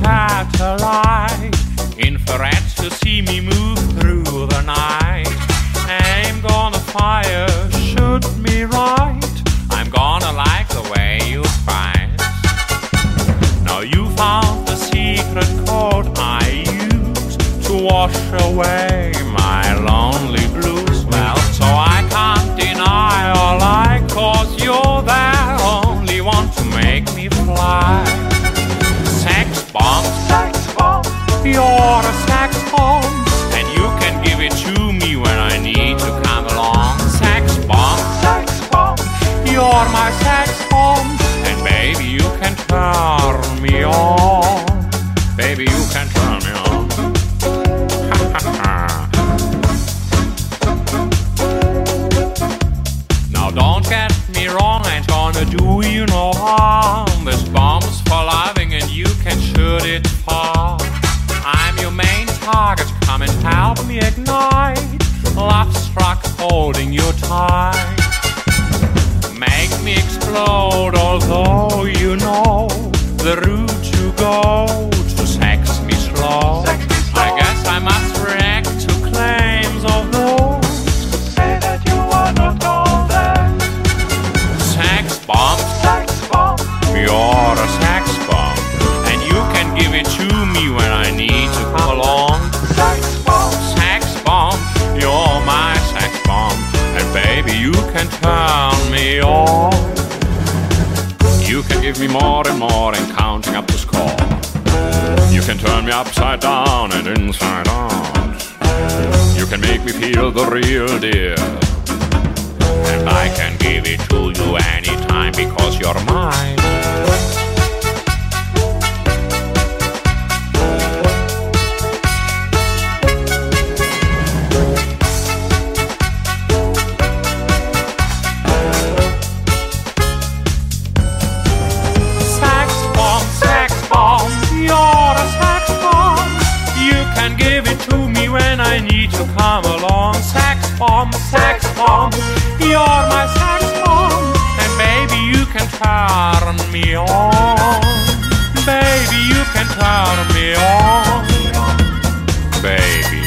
satellite, infrared to see me move through the night. I'm gonna fire, shoot me right. I'm gonna like the way you find. Now you found the secret code I use to wash away my. You're my sex bomb, and baby you can turn me on. Baby you can turn me on. Now don't get me wrong, I ain't gonna do you no harm. This bomb's for loving and you can shoot it far. I'm your main target, come and help me ignite. Love struck holding you tight. Me explode, although you know the route to go to sex me slow. I guess I must react to claims of those who say that you are not all there. Sex bomb, sex bomb, you're a sex bomb, and you can give it to me when I need to come along. Sex bomb, sex bomb, you're my sex bomb, and baby you can turn me on. You can give me more and more and counting up the score. You can turn me upside down and inside out. You can make me feel the real deal. And I can give it and give it to me when I need you. Come along, sax bomb, sax bomb, you're my sax bomb, and baby you can turn me on, baby you can turn me on, baby.